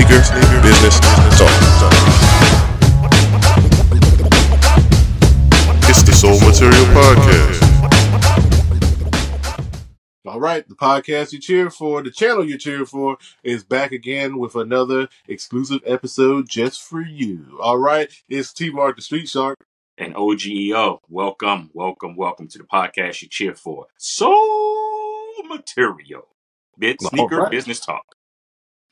sneaker, sneaker business talk. It's the Sole Material Podcast. All right, the podcast you cheer for, the channel you cheer for, is back again with another exclusive episode just for you. All right, it's T Mark the Street Shark. and OGEO. Welcome, welcome, welcome to the podcast you cheer for. Sole Material. Bit All sneaker right. business talk.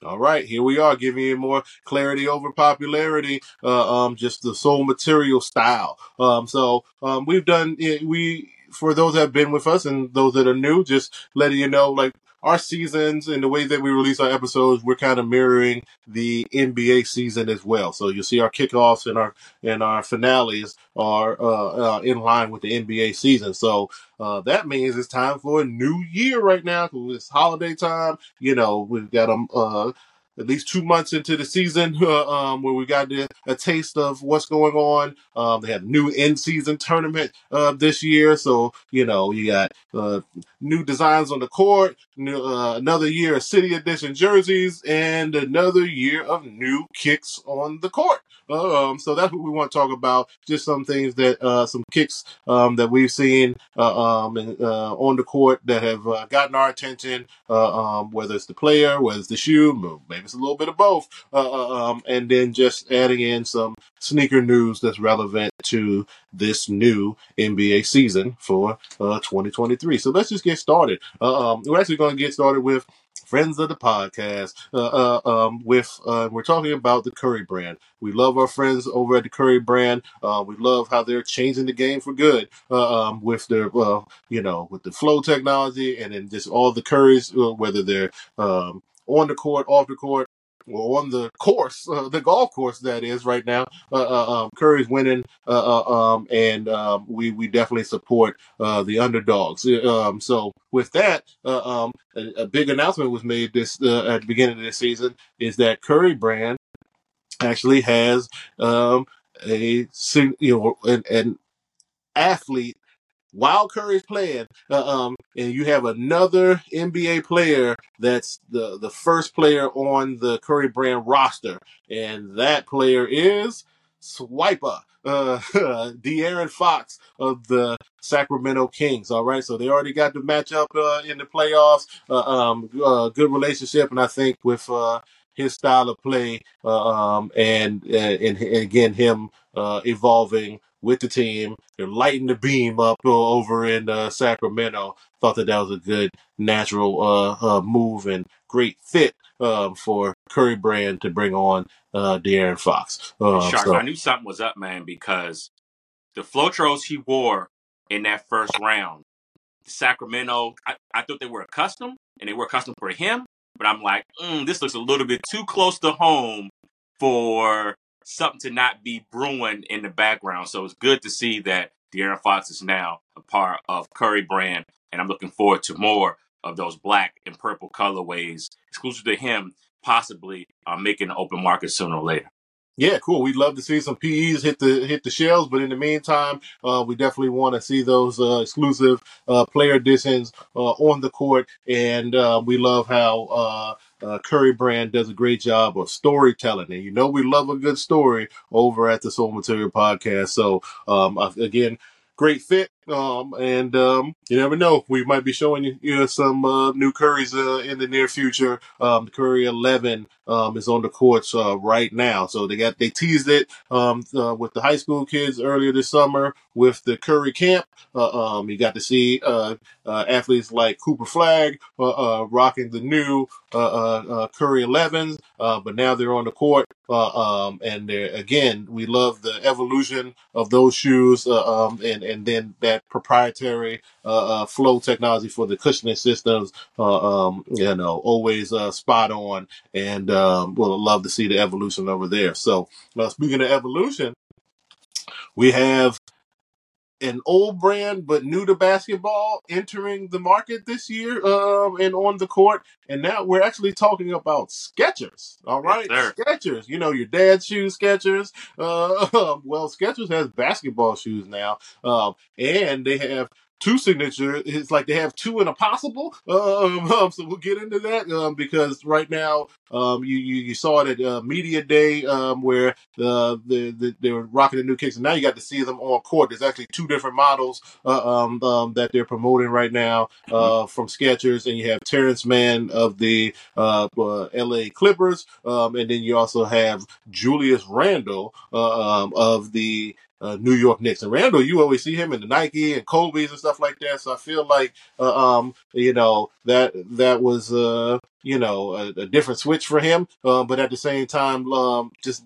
All right, here we are giving you more clarity over popularity, uh, um, just the sole material style. Um, so, um, we've done, eh, we, for those that have been with us and those that are new, just letting you know, like, our seasons and the way that we release our episodes, we're kind of mirroring the NBA season as well. So you'll see our kickoffs and our and our finales are uh, uh, in line with the NBA season. So uh, that means it's time for a new year right now it's holiday time you know, we've got uh, at least two months into the season uh, um, where we got the, a taste of what's going on. Um, they have new in-season tournament uh, this year, so you know you got uh, new designs on the court, new, uh, another year of city edition jerseys, and another year of new kicks on the court. Um, so that's what we want to talk about. Just some things that uh, some kicks um, that we've seen uh, um, on the court that have gotten our attention um, whether it's the player, whether it's the shoe, maybe it's a little bit of both, uh, uh, um, and then just adding in some sneaker news that's relevant to this new NBA season for uh, 2023. So let's just get started. Uh, um, we're actually going to get started with friends of the podcast. Uh, uh, um, with uh, we're talking about the Curry brand. We love our friends over at the Curry brand. Uh, we love how they're changing the game for good um, with their you know, with the flow technology and then just all the curries, whether they're um, on the court, off the court, or on the course, uh, the golf course that is right now. Uh, uh, um, Curry's winning, uh, uh, um, and um, we we definitely support the underdogs. Um, so with that, um, a, a big announcement was made this at the beginning of this season is that Curry brand actually has um, a you know an, an athlete while Curry's playing, uh, um, and you have another NBA player that's the the first player on the Curry brand roster, and that player is Swipa, uh, De'Aaron Fox of the Sacramento Kings. All right, so they already got the matchup uh, in the playoffs. Uh, um, uh, good relationship, and I think with uh, his style of play, uh, um, and, and and again him uh, evolving with the team. They're lighting the beam up over in uh, Sacramento. Thought that that was a good natural uh, uh, move and great fit um, for Curry Brand to bring on uh, De'Aaron Fox. Uh, Shark, so I knew something was up, man, because the Flotros he wore in that first round, Sacramento, I, I thought they were accustomed and they were accustomed for him, but I'm like, mm, this looks a little bit too close to home for something to not be brewing in the background. So it's good to see that De'Aaron Fox is now a part of Curry brand, and I'm looking forward to more of those black and purple colorways exclusive to him, possibly uh, making an open market sooner or later. Yeah, cool. We'd love to see some PEs hit the hit the shelves, but in the meantime, uh, we definitely want to see those uh, exclusive uh, player editions uh, on the court, and uh, we love how uh, uh, Curry Brand does a great job of storytelling, and you know we love a good story over at the Sole Material Podcast. So um, again, great fit, um, and um, you never know, we might be showing you, you know, some uh, new Currys uh, in the near future. Um, Curry Eleven um, is on the courts uh, right now, so they got they teased it um, uh, with the high school kids earlier this summer with the Curry camp. Uh, um, you got to see uh, uh, athletes like Cooper Flagg uh, uh, rocking the new uh, uh, uh, Curry 11s, uh, but now they're on the court. Uh, um, and again, we love the evolution of those shoes, uh, um, and and then that proprietary uh, uh, flow technology for the cushioning systems. Uh, um, you know, always uh, spot on, and um, we'll love to see the evolution over there. So, uh, speaking of evolution, we have an old brand but new to basketball entering the market this year um, and on the court. And now we're actually talking about Skechers. All right, Yes. Skechers. You know your dad's shoes, Skechers. Uh, well, Skechers has basketball shoes now, um, and they have two signature. It's like they have two in a possible. Um, um, so we'll get into that um, because right now um, you, you you saw it at uh, media day um, where the, the the they were rocking the new kicks, and now you got to see them on court. There's actually two different models uh, um, um, that they're promoting right now uh, from Skechers, and you have Terrence Mann of the uh, uh, L.A. Clippers, um, and then you also have Julius Randle uh, um, of the uh, New York Knicks. And Randle, you always see him in the Nike and Kobe's and stuff like that. So I feel like, uh, um, you know, that that was, uh, you know, a, a different switch for him. Um, but at the same time, um, just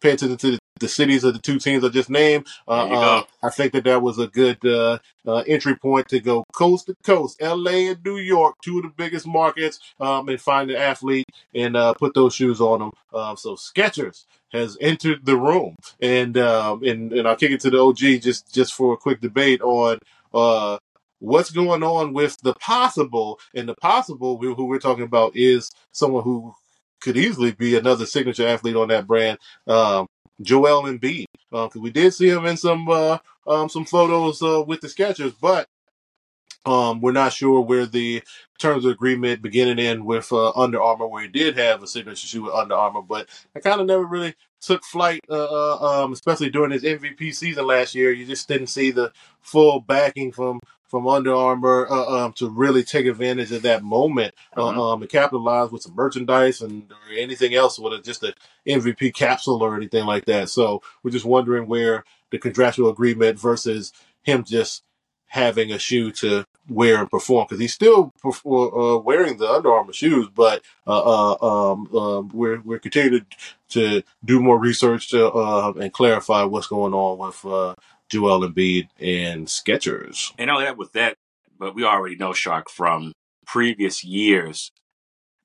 pay attention to the, the cities of the two teams I just named. Uh, uh. I think that that was a good uh, uh, entry point to go coast to coast, L.A. and New York, two of the biggest markets, um, and find an athlete and uh, put those shoes on them. Uh, so Skechers has entered the room, and um, and and I'll kick it to the OG just just for a quick debate on. Uh, What's going on with the possible and the possible we- who we're talking about is someone who could easily be another signature athlete on that brand, um, Joel Embiid. Because we did see him in some uh, um, some photos uh, with the Skechers, but um, we're not sure where the terms of agreement begin and end with uh, Under Armour, where he did have a signature shoe with Under Armour, but I kind of never really took flight, uh, uh, um, especially during his MVP season last year. You just didn't see the full backing from from Under Armour uh, um, to really take advantage of that moment Mhm. um, and capitalize with some merchandise and or anything else with a, just a MVP capsule or anything like that. So we're just wondering where the contractual agreement versus him just having a shoe to wear and perform because he's still uh, wearing the Under Armour shoes, but uh, uh, um, um, we're we're continuing to, to do more research to, uh, and clarify what's going on with uh, Joel Embiid and Skechers. And only that with that, but we already know Shark from previous years.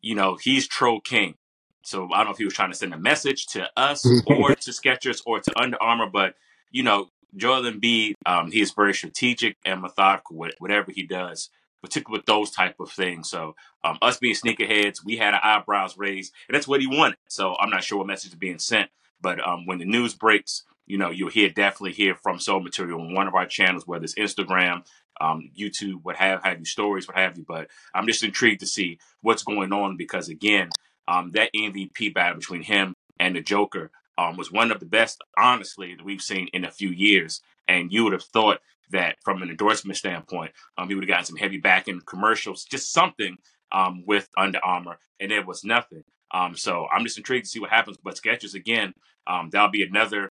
You know, he's troll king. So I don't know if he was trying to send a message to us or to Skechers or to Under Armour, but you know, Joel Embiid, um, he is very strategic and methodical with whatever he does, particularly with those type of things. So um, us being sneakerheads, we had our eyebrows raised, and that's what he wanted. So I'm not sure what message is being sent, but um, when the news breaks, you know, you'll hear definitely hear from Sole Material on one of our channels, whether it's Instagram, um, YouTube, what have have you, stories, what have you. But I'm just intrigued to see what's going on because again, um, that MVP battle between him and the Joker um, was one of the best, honestly, that we've seen in a few years. And you would have thought that from an endorsement standpoint, um, he would have gotten some heavy backing commercials, just something um, with Under Armour, and it was nothing. Um, so I'm just intrigued to see what happens. But Skechers again, um, that'll be another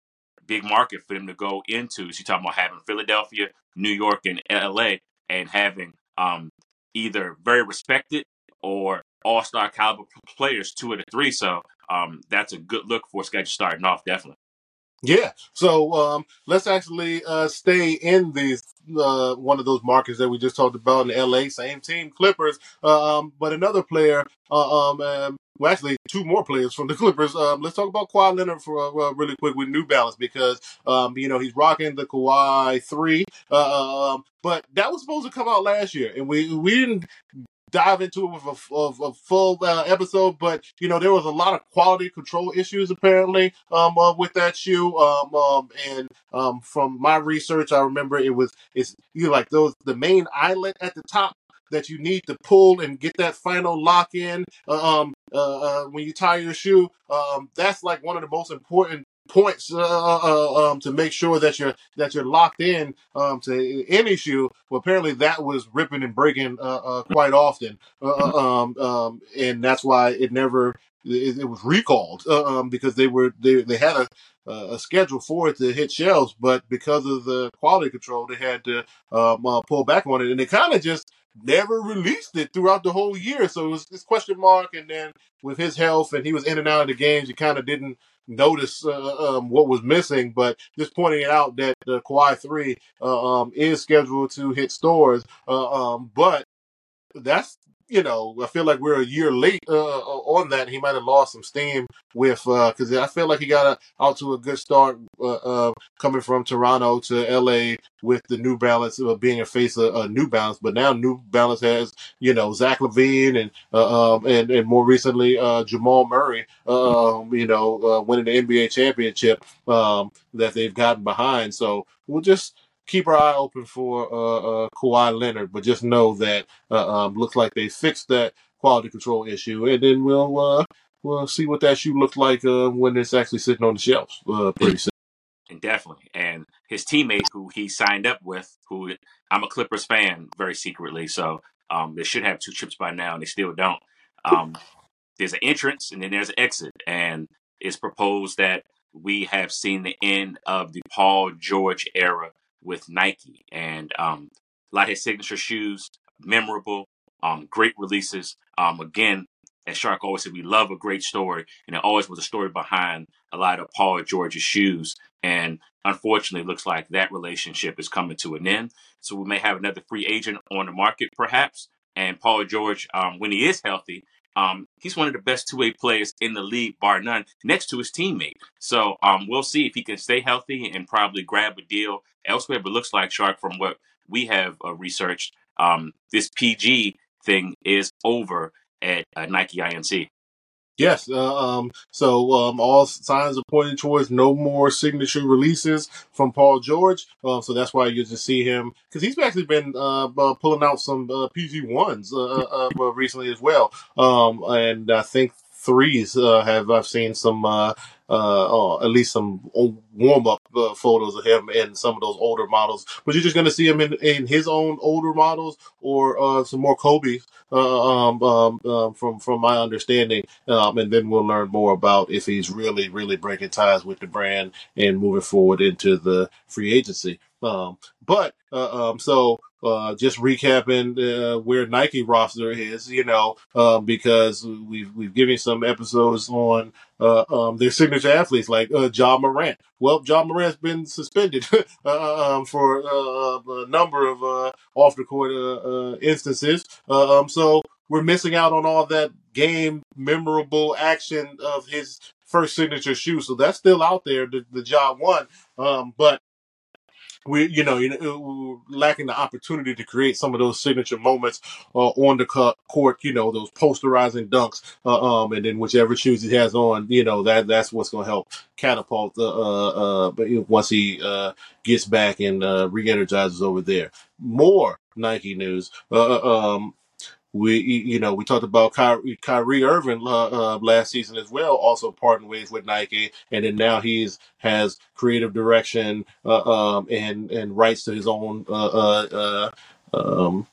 big market for them to go into. You're talking about having Philadelphia, New York, and LA, and having um, either very respected or all-star caliber players, two of the three. So um, that's a good look for Skechers starting off, definitely. Yeah. So um, let's actually uh, stay in these uh, one of those markets that we just talked about in LA. Same team, Clippers. Uh, um, but another player. Uh, um, well, actually, two more players from the Clippers. Um, let's talk about Kawhi Leonard for uh, really quick with New Balance because um, you know he's rocking the Kawhi three. Uh, um, but that was supposed to come out last year, and we we didn't dive into it with a, of a full uh, episode, but you know there was a lot of quality control issues apparently um, uh, with that shoe. Um, um, and um, from my research, I remember it was it's you know, like those the main eyelet at the top that you need to pull and get that final lock in uh, um, uh, uh, when you tie your shoe. Um, that's like one of the most important points uh, uh, um, to make sure that you're that you're locked in um, to any shoe. Well, apparently that was ripping and breaking uh, uh, quite often, uh, uh, um, um, and that's why it never it, it was recalled uh, um, because they were they they had a uh, a schedule for it to hit shelves, but because of the quality control, they had to um, uh, pull back on it, and they kind of just never released it throughout the whole year. So it was this question mark, and then with his health and he was in and out of the games, you kind of didn't notice uh, um, what was missing, but just pointing it out that the Kawhi 3 uh, um, is scheduled to hit stores. Uh, um, but that's, you know, I feel like we're a year late uh, on that. He might have lost some steam with, because I feel like he got a, out to a good start uh, uh, coming from Toronto to LA with the New Balance uh, being a face of uh, New Balance. But now New Balance has, you know, Zach LaVine and uh, um, and, and more recently uh, Jamal Murray, um, you know, uh, winning the NBA championship um, that they've gotten behind. So we'll just keep our eye open for uh, uh, Kawhi Leonard, but just know that uh, um, looks like they fixed that quality control issue, and then we'll uh, we'll see what that shoe looks like uh, when it's actually sitting on the shelves uh, pretty soon. and definitely. And his teammate, who he signed up with, who I'm a Clippers fan, very secretly, so um, they should have two trips by now, and they still don't. Um, there's an entrance and then there's an exit, and it's proposed that we have seen the end of the Paul George era with Nike, and um, a lot of his signature shoes, memorable, um, great releases. Um, again, as Shark always said, we love a great story, and there always was a story behind a lot of Paul George's shoes. And unfortunately, it looks like that relationship is coming to an end. So we may have another free agent on the market, perhaps. And Paul George, um, when he is healthy, um, he's one of the best two-way players in the league, bar none, next to his teammate. So um, we'll see if he can stay healthy and probably grab a deal elsewhere. But looks like Shark, from what we have uh, researched, um, this PG thing is over at uh, Nike Inc. Yes. Uh, um, so um, all signs are pointing towards no more signature releases from Paul George. Uh, so that's why you just see him because he's actually been uh, pulling out some uh, PG ones uh, uh, recently as well. Um, and I think threes have I've seen some uh, oh, at least some warm up uh, photos of him in some of those older models. But you're just going to see him in, in his own older models or uh, some more Kobe uh, um, um, um, from from my understanding, um, and then we'll learn more about if he's really really breaking ties with the brand and moving forward into the free agency. Um, but uh, um, so uh, just recapping uh, where Nike roster is, you know, um, because we've we've given some episodes on uh, um, their signature athletes like uh, Ja Morant. Well, Ja Morant's been suspended uh, um, for uh, a number of uh, off the court instances. Um, so we're missing out on all that game memorable action of his first signature shoe. So that's still out there, the, the job one. Um, but we you know you know lacking the opportunity to create some of those signature moments uh, on the court you know those posterizing dunks uh, um and then whichever shoes he has on you know that that's what's going to help catapult the uh uh but once he uh gets back and uh re-energizes over there. More Nike news uh uh, um we, you know, we talked about Kyrie, Kyrie Irving uh, uh, last season as well, also parting ways with Nike, and then now he's has creative direction uh, um, and and rights to his own uh, uh, uh, um,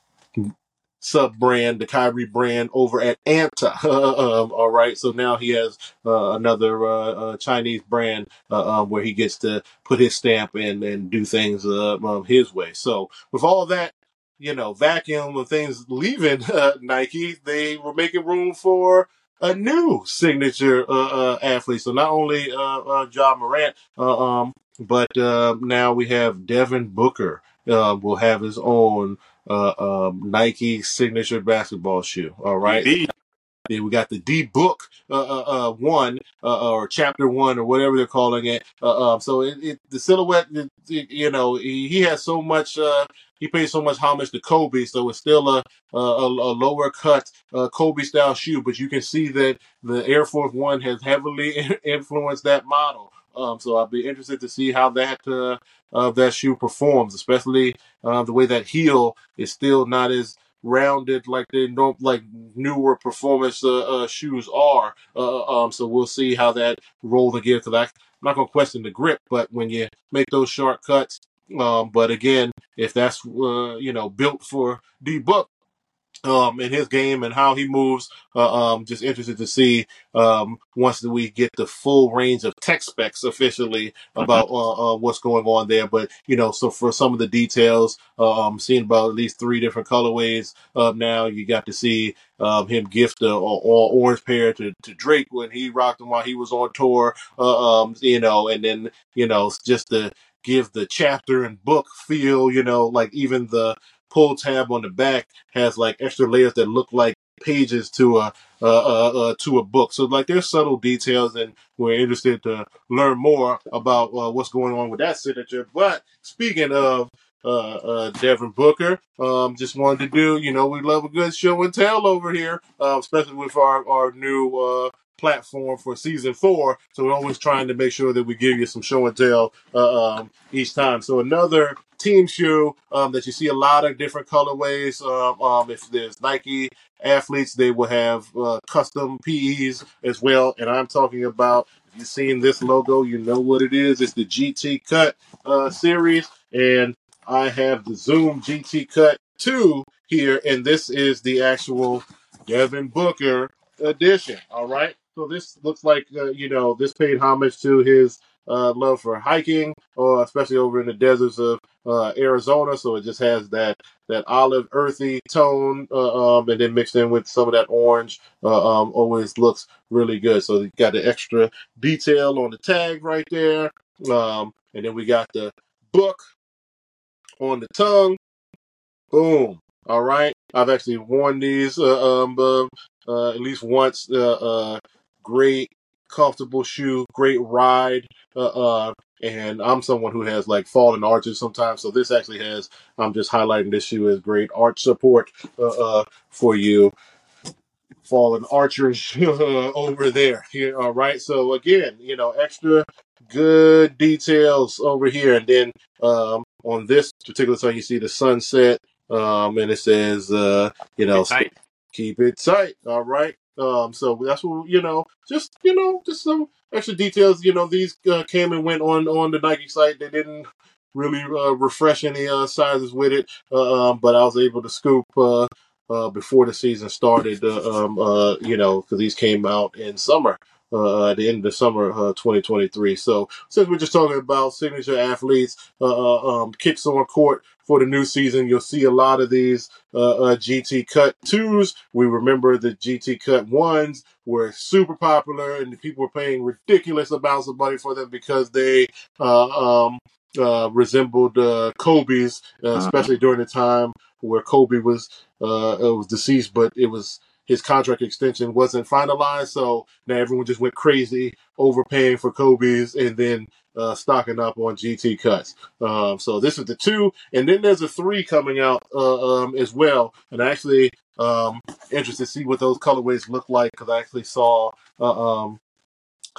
sub brand, the Kyrie brand over at Anta. um, all right, so now he has uh, another uh, uh, Chinese brand uh, um, where he gets to put his stamp and and do things uh, um, his way. So with all that you know, vacuum of things leaving uh, Nike, they were making room for a new signature uh, uh, athlete. So not only uh, uh, Ja Morant, uh, um, but uh, now we have Devin Booker. Uh, will have his own um, Nike signature basketball shoe. All right. Indeed. Then we got the D book uh, uh, uh, one uh, or chapter one or whatever they're calling it. Uh, um, so it, it, the silhouette, it, you know, he, he has so much. Uh, he pays so much homage to Kobe, so it's still a a, a lower cut uh, Kobe style shoe. But you can see that the Air Force One has heavily influenced that model. Um, so I'll be interested to see how that uh, uh, that shoe performs, especially uh, the way that heel is still not as rounded like they don't like newer performance uh, uh, shoes are. Uh, um, so we'll see how that rolls again. Because I'm not gonna question the grip, but when you make those shortcuts, um, but again, if that's uh, you know built for D Book um, in his game and how he moves. Uh, um, just interested to see um, once we get the full range of tech specs officially about uh, uh, what's going on there. But you know, so for some of the details, uh, um, seeing about at least three different colorways. Uh, now you got to see um, him gift a, a, a orange pair to, to Drake when he rocked them while he was on tour. Uh, um, you know, and then you know just to give the chapter and book feel. You know, like even the pull tab on the back has like extra layers that look like pages to a uh, uh, uh, to a book. So like there's subtle details, and we're interested to learn more about uh, what's going on with that signature. But speaking of uh, uh, Devin Booker, um, just wanted to do, you know, we love a good show and tell over here, especially with our our new platform for season four. So we're always trying to make sure that we give you some show and tell uh, um, each time. So another team shoe um, that you see a lot of different colorways. Um, um, if there's Nike athletes, they will have uh, custom PEs as well. And I'm talking about. You've seen this logo, you know what it is. It's the GT Cut uh, series, and I have the Zoom GT Cut 2 here, and this is the actual Devin Booker edition. All right. So this looks like, uh, you know, this paid homage to his uh, love for hiking, or especially over in the deserts of uh, Arizona. So it just has that that olive earthy tone, uh, um, and then mixed in with some of that orange. Uh, um, always looks really good. So you got the extra detail on the tag right there, um, and then we got the book on the tongue. Boom. All right. I've actually worn these uh, um, uh, at least once. Uh, uh, great, comfortable shoe, great ride. Uh, uh, and I'm someone who has like fallen arches sometimes. So this actually has, I'm just highlighting this shoe as great arch support uh, uh, for you fallen archers over there. Here, all right. So again, you know, extra good details over here, and then um, on this particular side, you see the sunset, um, and it says, uh, you know, keep it tight. All right. Um, so that's what you know. Just you know, just some extra details. You know, these uh, came and went on on the Nike site. They didn't really uh, refresh any uh, sizes with it, uh, um, but I was able to scoop uh, uh, before the season started. Um, you know, because these came out in summer. Uh, at the end of the summer, uh, 2023. So, since we're just talking about signature athletes, uh, uh, um, kicks on court for the new season, you'll see a lot of these uh, uh, GT Cut 2s. We remember the GT Cut 1s were super popular and people were paying ridiculous amounts of money for them because they uh, um, uh, resembled uh, Kobe's, uh, Uh-huh. especially during the time where Kobe was was deceased, but it was his contract extension wasn't finalized. So now everyone just went crazy overpaying for Kobe's and then uh, stocking up on GT cuts. Um, so this is the two, and then there's a three coming out uh, um, as well. And I actually um, interested to see what those colorways look like because I actually saw uh, um,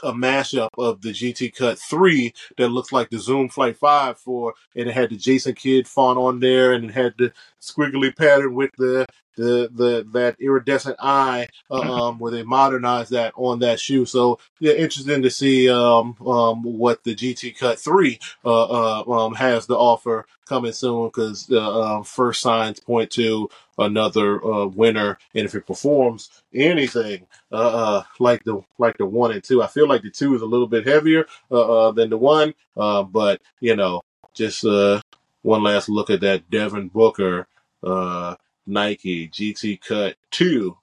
a mashup of the GT Cut 3 that looks like the Zoom Flight 5 for, and it had the Jason Kidd font on there, and it had the squiggly pattern with the the the that iridescent eye, uh, um, where they modernized that on that shoe. So yeah, interesting to see um um what the GT Cut 3 uh, uh um has to offer coming soon because uh, um, first signs point to another uh, winner, and if it performs anything uh, uh, like the like the one and two. I feel like the two is a little bit heavier uh, uh, than the one, uh, but you know, just uh, one last look at that Devin Booker uh, Nike GT Cut two,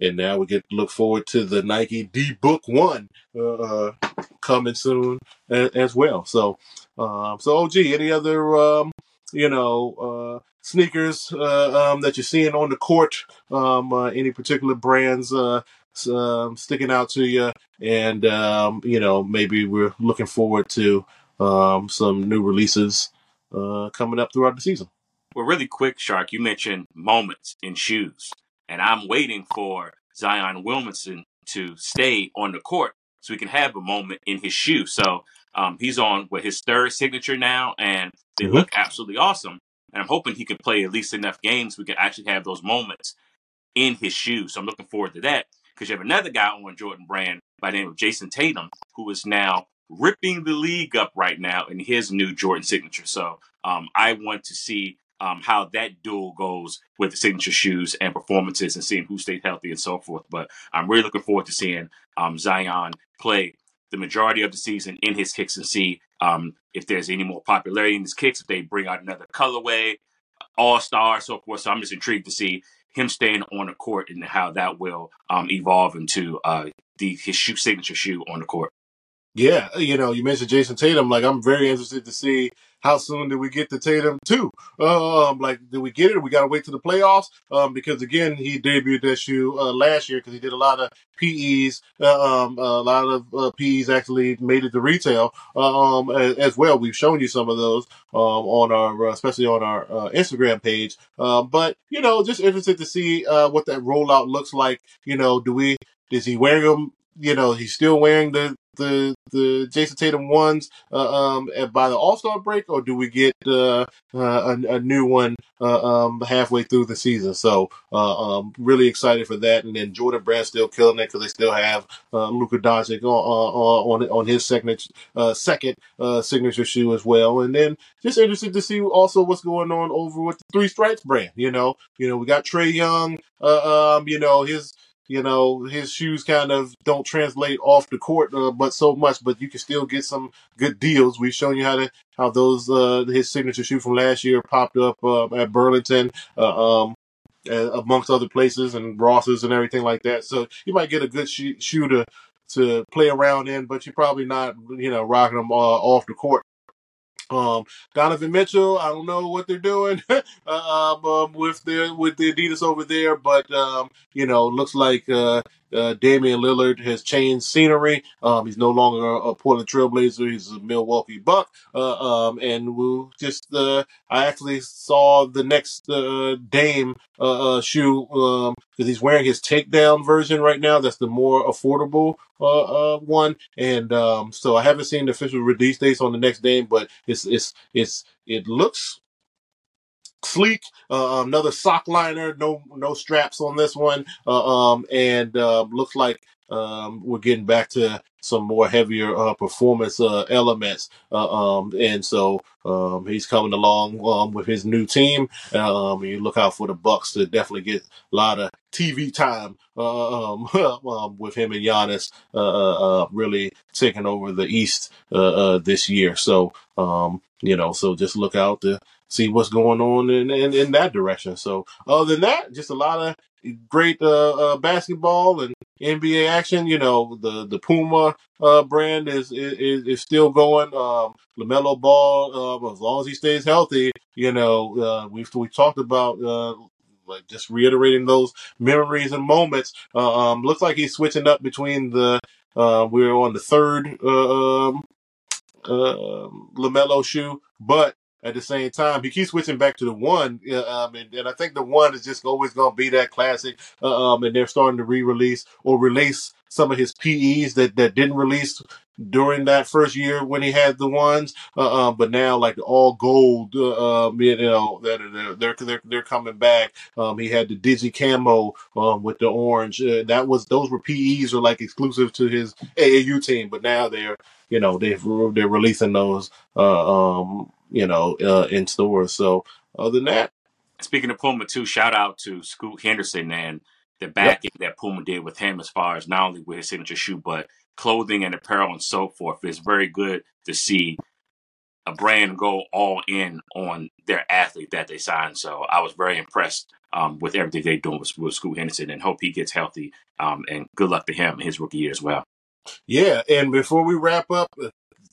and now we get to look forward to the Nike D Book one uh, uh, coming soon as, as well. So, um, so OG, any other um, you know uh, sneakers uh, um, that you're seeing on the court? Um, uh, any particular brands uh, um, sticking out to you? And um, you know, maybe we're looking forward to some new releases coming up throughout the season. Well, really quick, Shark, you mentioned moments in shoes, and I'm waiting for Zion Williamson to stay on the court so we can have a moment in his shoe. So um, he's on with his third signature now, and they Mhm. look absolutely awesome. And I'm hoping he can play at least enough games we can actually have those moments in his shoes. So I'm looking forward to that because you have another guy on Jordan Brand by the name of Jayson Tatum, who is now ripping the league up right now in his new Jordan signature. So um, I want to see um, how that duel goes with the signature shoes and performances and seeing who stays healthy and so forth. But I'm really looking forward to seeing um, Zion play the majority of the season in his kicks and see um, if there's any more popularity in his kicks, if they bring out another colorway, all star, so forth. So I'm just intrigued to see him staying on the court and how that will um, evolve into uh, the his shoe signature shoe on the court. Yeah, you know, you mentioned Jayson Tatum. Like, I'm very interested to see how soon do we get the Tatum too. Um, like, do we get it? We got to wait to the playoffs. Um, because again, he debuted that shoe uh, last year because he did a lot of PEs. Uh, um, a lot of uh, PEs actually made it to retail. uh, Um, as, as well. We've shown you some of those um on our, uh, especially on our uh, Instagram page. Um, but you know, just interested to see uh what that rollout looks like. You know, do we is he wearing them? You know, he's still wearing the the the Jayson Tatum ones uh, um by the All Star break, or do we get uh, uh, a, a new one um halfway through the season? So um really excited for that. And then Jordan Brand still killing it because they still have uh, Luka Doncic on on on his second uh, second signature shoe as well. And then just interested to see also what's going on over with the Three Stripes brand. You know, you know we got Trae Young. Um, you know his you know his shoes kind of don't translate off the court uh, but so much but you can still get some good deals. We've shown you how to how those uh his signature shoe from last year popped up uh, at burlington uh, um amongst other places and rosses and everything like that. So you might get a good shoe, shoe to to play around in but you're probably not you know rocking them uh, off the court um, Donovan Mitchell, I don't know what they're doing uh, um, with the with the Adidas over there, but um, you know, looks like uh, uh, Damian Lillard has changed scenery. Um, he's no longer a, Portland Trailblazer; he's a Milwaukee Buck. Uh, um, and we'll just uh, I actually saw the next uh, Dame uh, uh, shoe because um, he's wearing his takedown version right now. That's the more affordable uh, uh, one, and um, so I haven't seen the official release dates on the next Dame, but it's it's it's it looks sleek. Uh, another sock liner, no no straps on this one, uh, um, and uh, looks like um, we're getting back to some more heavier uh, performance uh, elements. Uh, um, and so um, he's coming along um, with his new team. Um, you look out for the Bucks to definitely get a lot of TV time uh, um, um, with him and Giannis uh, uh, uh, really taking over the East uh, uh, this year. So um, you know, so just look out to see what's going on in, in, in that direction. So other than that, just a lot of great uh, uh, basketball and NBA action. You know, the the Puma uh, brand is, is is still going. Um, Lamelo Ball, uh, as long as he stays healthy, you know, uh, we've we talked about. Uh, just reiterating those memories and moments. Uh, um, looks like he's switching up between the. Uh, we're on the third uh, um, uh, Lamelo shoe, but at the same time. He keeps switching back to the one, um, and, and I think the one is just always going to be that classic. Uh, um, and they're starting to re-release or release some of his PEs that, that didn't release during that first year when he had the ones. Uh, um, but now like the all gold, uh, um, you know, they're, they're they're they're coming back. Um, he had the digi camo um, with the orange. Uh, that was those were PEs are like exclusive to his AAU team, but now they're you know they've they're releasing those uh, um, you know, uh, in stores. So other than that, Speaking of Puma, too, shout out to Scoot Henderson and the yep, backing that Puma did with him as far as not only with his signature shoe, but clothing and apparel and so forth. It's very good to see a brand go all in on their athlete that they signed. So I was very impressed um, with everything they're doing with, with Scoot Henderson and hope he gets healthy. Um, and good luck to him in his rookie year as well. yeah. And before we wrap up,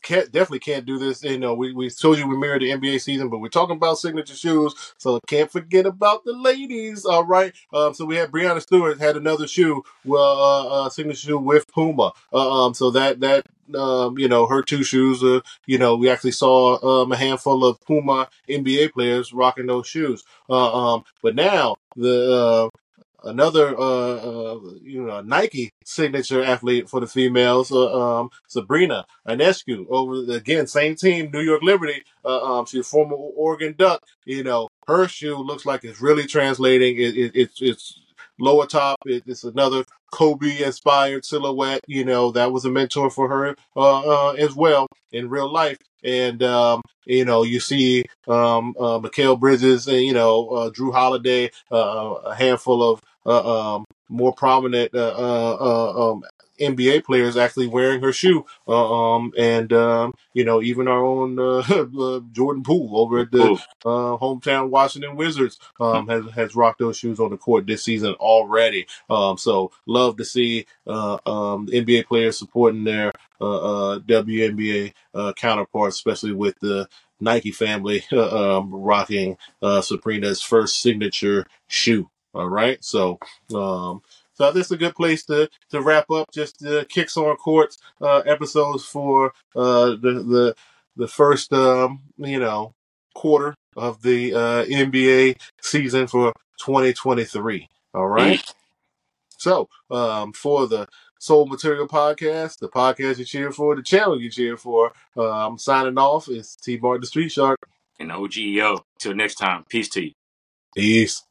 can't definitely can't do this. You know, we, we told you we mirrored the NBA season, but we're talking about signature shoes, so can't forget about the ladies. All right. Um, so we had Breanna Stewart had another shoe, well, uh, uh, signature shoe with Puma. Uh, um, so that that um, you know, her two shoes. Uh, you know, we actually saw um, a handful of Puma NBA players rocking those shoes. Uh, um, but now the uh, another uh, uh, you know Nike signature athlete for the females, uh, um, Sabrina Ionescu. Over again, same team, New York Liberty. Uh, um, she's a former Oregon Duck. You know, her shoe looks like it's really translating. It, it, it's it's lower top. It, it's another Kobe inspired silhouette. You know, that was a mentor for her uh, uh, as well in real life. And um, you know, you see um, uh, Mikal Bridges and you know uh, Jrue Holiday, uh, a handful of uh, um, more prominent uh, uh, uh, um, NBA players actually wearing her shoe. Uh, um, and, um, you know, even our own uh, uh, Jordan Poole over at the uh, hometown Washington Wizards um, has, has rocked those shoes on the court this season already. Um, so love to see uh, um, NBA players supporting their uh, uh, WNBA uh, counterparts, especially with the Nike family uh, um, rocking uh, Sabrina's first signature shoe. All right, so um, so this is a good place to to wrap up. Just uh, kicks on courts uh, episodes for uh, the the the first um, you know quarter of the uh, NBA season for 2023. All right. So, um, for the Sole Material Podcast, the podcast you cheer for, the channel you cheer for, uh, I'm signing off. It's T Martin the Street Shark. And OGEO. Till next time. Peace to you. Peace.